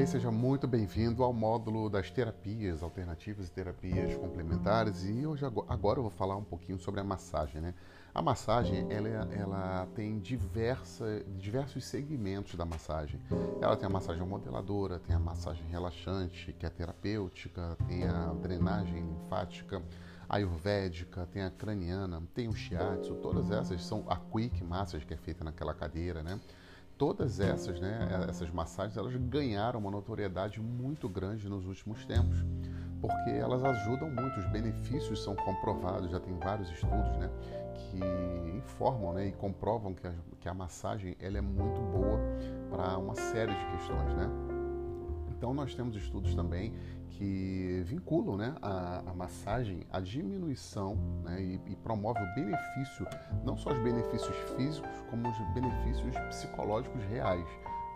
aí, seja muito bem-vindo ao módulo das terapias alternativas e terapias complementares. E hoje agora eu vou falar um pouquinho sobre a massagem, né? A massagem, ela, ela tem diversa, diversos segmentos da massagem. Ela tem a massagem modeladora, tem a massagem relaxante, que é terapêutica, tem a drenagem linfática, ayurvédica, tem a craniana, tem o shiatsu, todas essas são a quick massage que é feita naquela cadeira, né? Todas essas, né, essas massagens, elas ganharam uma notoriedade muito grande nos últimos tempos, porque elas ajudam muito, os benefícios são comprovados, já tem vários estudos, né, que informam, né, e comprovam que a, que a massagem ela é muito boa para uma série de questões, né. Então nós temos estudos também que vinculam né, a, a massagem à diminuição né, e, e, promove o benefício, não só os benefícios físicos, como os benefícios psicológicos reais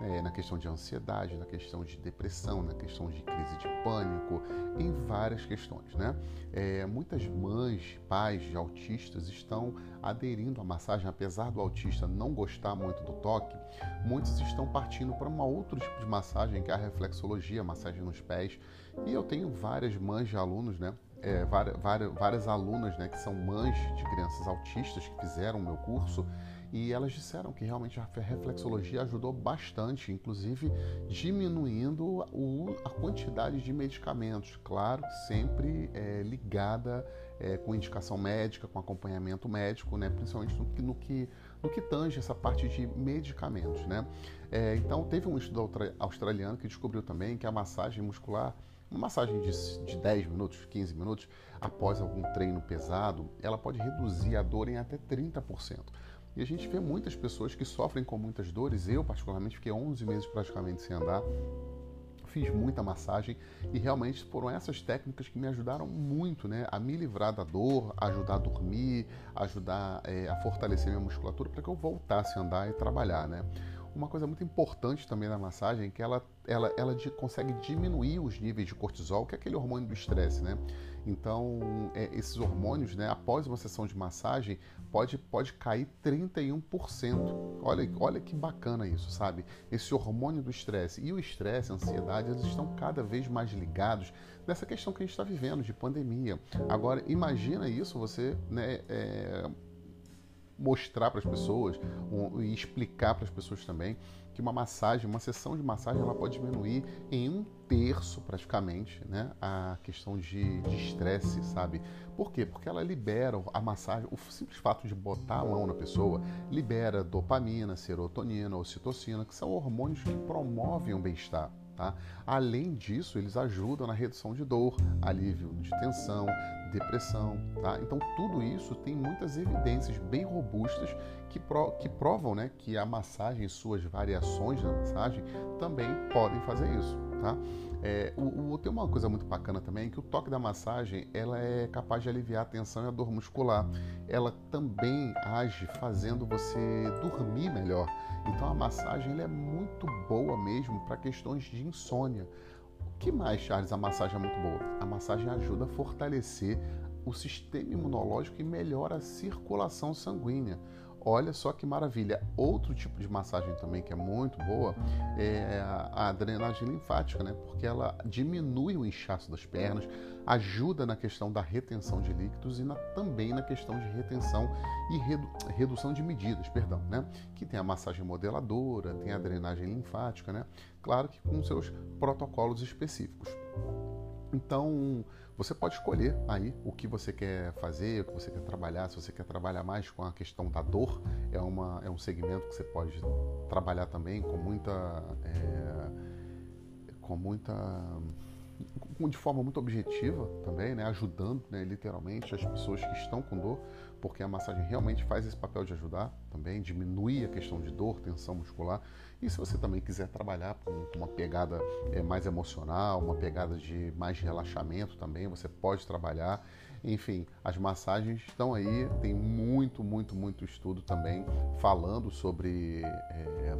é, na questão de ansiedade, na questão de depressão, na questão de crise de pânico, em várias questões. Né? É, muitas mães, pais de autistas estão aderindo à massagem, apesar do autista não gostar muito do toque, muitos estão partindo para um outro tipo de massagem, que é a reflexologia, a massagem nos pés. E eu tenho várias mães de alunos, né? É, várias, várias, várias alunas né, que são mães de crianças autistas que fizeram o meu curso e elas disseram que realmente a reflexologia ajudou bastante, inclusive diminuindo o, a quantidade de medicamentos, claro, sempre é, ligada é, com indicação médica, com acompanhamento médico, né, principalmente no no que, no que tange essa parte de medicamentos. Né? É, então, teve um estudo australiano que descobriu também que a massagem muscular uma massagem de, de 10 minutos, 15 minutos, após algum treino pesado, ela pode reduzir a dor em até 30%. E a gente vê muitas pessoas que sofrem com muitas dores. Eu, particularmente, fiquei 11 meses praticamente sem andar. Fiz muita massagem e realmente foram essas técnicas que me ajudaram muito né, a me livrar da dor, ajudar a dormir, ajudar é, a fortalecer minha musculatura para que eu voltasse a andar e trabalhar. Né? Uma coisa muito importante também da massagem é que ela, ela, ela de, consegue diminuir os níveis de cortisol, que é aquele hormônio do estresse, né? Então, é, esses hormônios, né, após uma sessão de massagem, pode, pode cair 31%. Olha, olha que bacana isso, sabe? Esse hormônio do estresse. E o estresse, a ansiedade, eles estão cada vez mais ligados nessa questão que a gente está vivendo de pandemia. Agora, imagina isso, você, né, é, mostrar para as pessoas um, e explicar para as pessoas também que uma massagem, uma sessão de massagem, ela pode diminuir em um terço praticamente, né, a questão de estresse, sabe? Por quê? Porque ela libera a massagem, o simples fato de botar a mão na pessoa libera dopamina, serotonina, ocitocina, que são hormônios que promovem o bem-estar. Tá? Além disso, eles ajudam na redução de dor, alívio de tensão, depressão. Tá? Então, tudo isso tem muitas evidências bem robustas que, pro, que provam né, que a massagem, suas variações da massagem, também podem fazer isso. Tá? É, o, o, tem uma coisa muito bacana também, que o toque da massagem ela é capaz de aliviar a tensão e a dor muscular. Ela também age fazendo você dormir melhor. Então a massagem é muito boa mesmo para questões de insônia. O que mais, Charles, a massagem é muito boa? A massagem ajuda a fortalecer o sistema imunológico e melhora a circulação sanguínea. Olha só que maravilha. Outro tipo de massagem também que é muito boa é a, drenagem linfática, né? Porque ela diminui o inchaço das pernas, ajuda na questão da retenção de líquidos e na, também na questão de retenção e redu, redução de medidas, perdão, né? Que tem a massagem modeladora, tem a drenagem linfática, né? Claro que com seus protocolos específicos. Então, você pode escolher aí o que você quer fazer, o que você quer trabalhar. Se você quer trabalhar mais com a questão da dor, é, uma, é um segmento que você pode trabalhar também com muita. É, com muita de forma muito objetiva também, né, ajudando né, literalmente as pessoas que estão com dor, porque a massagem realmente faz esse papel de ajudar também, diminui a questão de dor, tensão muscular. E se você também quiser trabalhar com uma pegada é, mais emocional, uma pegada de mais relaxamento também, você pode trabalhar. Enfim, as massagens estão aí, tem muito, muito, muito estudo também falando sobre é,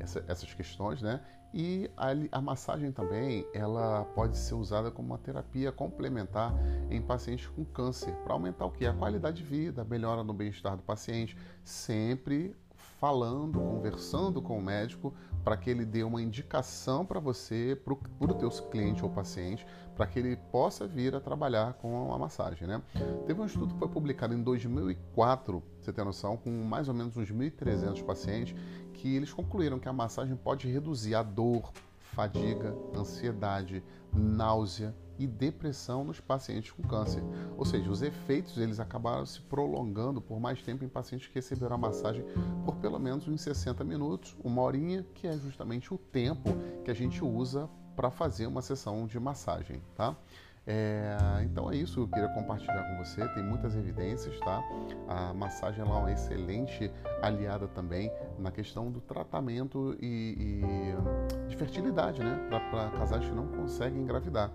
essa, essas questões, né? E a, a, massagem também, ela pode ser usada como uma terapia complementar em pacientes com câncer, para aumentar o que? A qualidade de vida, melhora no bem-estar do paciente, sempre falando, conversando com o médico para que ele dê uma indicação para você, para o teu cliente ou paciente, para que ele possa vir a trabalhar com a massagem. Né? Teve um estudo que foi publicado em 2004, você tem noção, com mais ou menos uns 1.300 pacientes, que eles concluíram que a massagem pode reduzir a dor, fadiga, ansiedade, náusea e depressão nos pacientes com câncer. Ou seja, os efeitos eles acabaram se prolongando por mais tempo em pacientes que receberam a massagem por pelo menos uns 60 minutos, uma horinha, que é justamente o tempo que a gente usa para fazer uma sessão de massagem, tá? É, então é isso que eu queria compartilhar com você. Tem muitas evidências, tá? A massagem é uma excelente aliada também na questão do tratamento e, e de fertilidade, né? Para casais que não conseguem engravidar,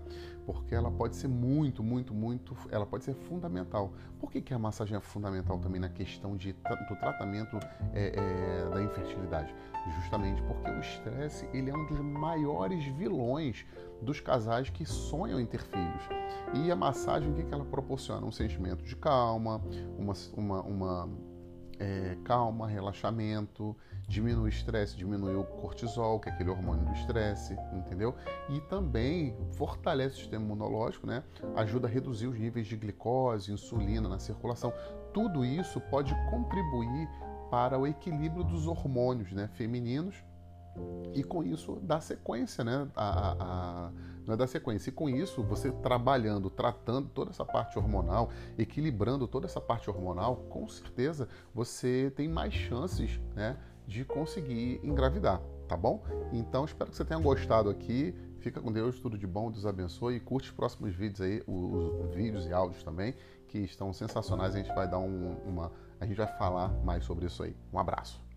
porque ela pode ser muito, muito, muito, ela pode ser fundamental. Por que, que a massagem é fundamental também na questão de, do tratamento é, é, da infertilidade? Justamente porque o estresse ele é um dos maiores vilões dos casais que sonham em ter filhos. E a massagem, o que, que ela proporciona? Um sentimento de calma, uma, uma, uma é, calma, relaxamento, diminui o estresse, diminui o cortisol, que é aquele hormônio do estresse, entendeu? E também fortalece o sistema imunológico, né? Ajuda a reduzir os níveis de glicose, insulina na circulação. Tudo isso pode contribuir para o equilíbrio dos hormônios né, femininos e com isso dá sequência, né? A, a, a, é da sequência. E com isso, você trabalhando, tratando toda essa parte hormonal, equilibrando toda essa parte hormonal, com certeza você tem mais chances né, de conseguir engravidar, tá bom? Então espero que você tenha gostado aqui. Fica com Deus, tudo de bom, Deus abençoe e curte os próximos vídeos aí, os, os vídeos e áudios também, que estão sensacionais. A gente vai dar um, uma. A gente vai falar mais sobre isso aí. Um abraço.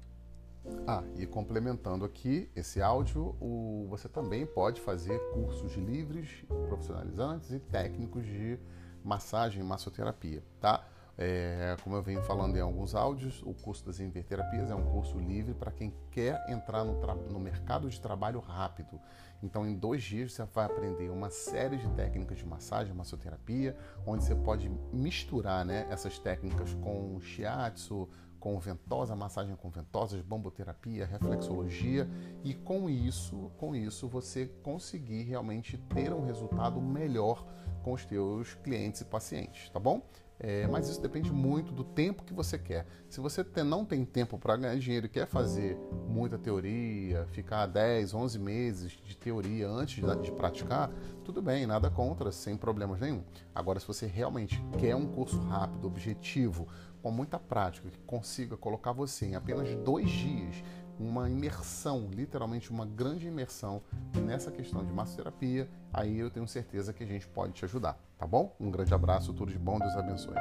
Ah, e complementando aqui esse áudio, o, você também pode fazer cursos livres, profissionalizantes e técnicos de massagem e massoterapia, tá? É, como eu venho falando em alguns áudios, o curso das inverterapias é um curso livre para quem quer entrar no, no, mercado de trabalho rápido. Então, em dois dias, você vai aprender uma série de técnicas de massagem, massoterapia, onde você pode misturar né, essas técnicas com shiatsu, com ventosa, massagem com ventosas, bamboterapia, reflexologia e com isso, com isso você conseguir realmente ter um resultado melhor com os teus clientes e pacientes, tá bom? É, mas isso depende muito do tempo que você quer. Se você tem, não tem tempo para ganhar dinheiro e quer fazer muita teoria, ficar 10, 11 meses de teoria antes de, de praticar, tudo bem, nada contra, sem problemas nenhum. Agora, se você realmente quer um curso rápido, objetivo, com muita prática, que consiga colocar você em apenas dois dias, uma imersão, literalmente uma grande imersão nessa questão de massoterapia, aí eu tenho certeza que a gente pode te ajudar, tá bom? Um grande abraço, tudo de bom, Deus abençoe.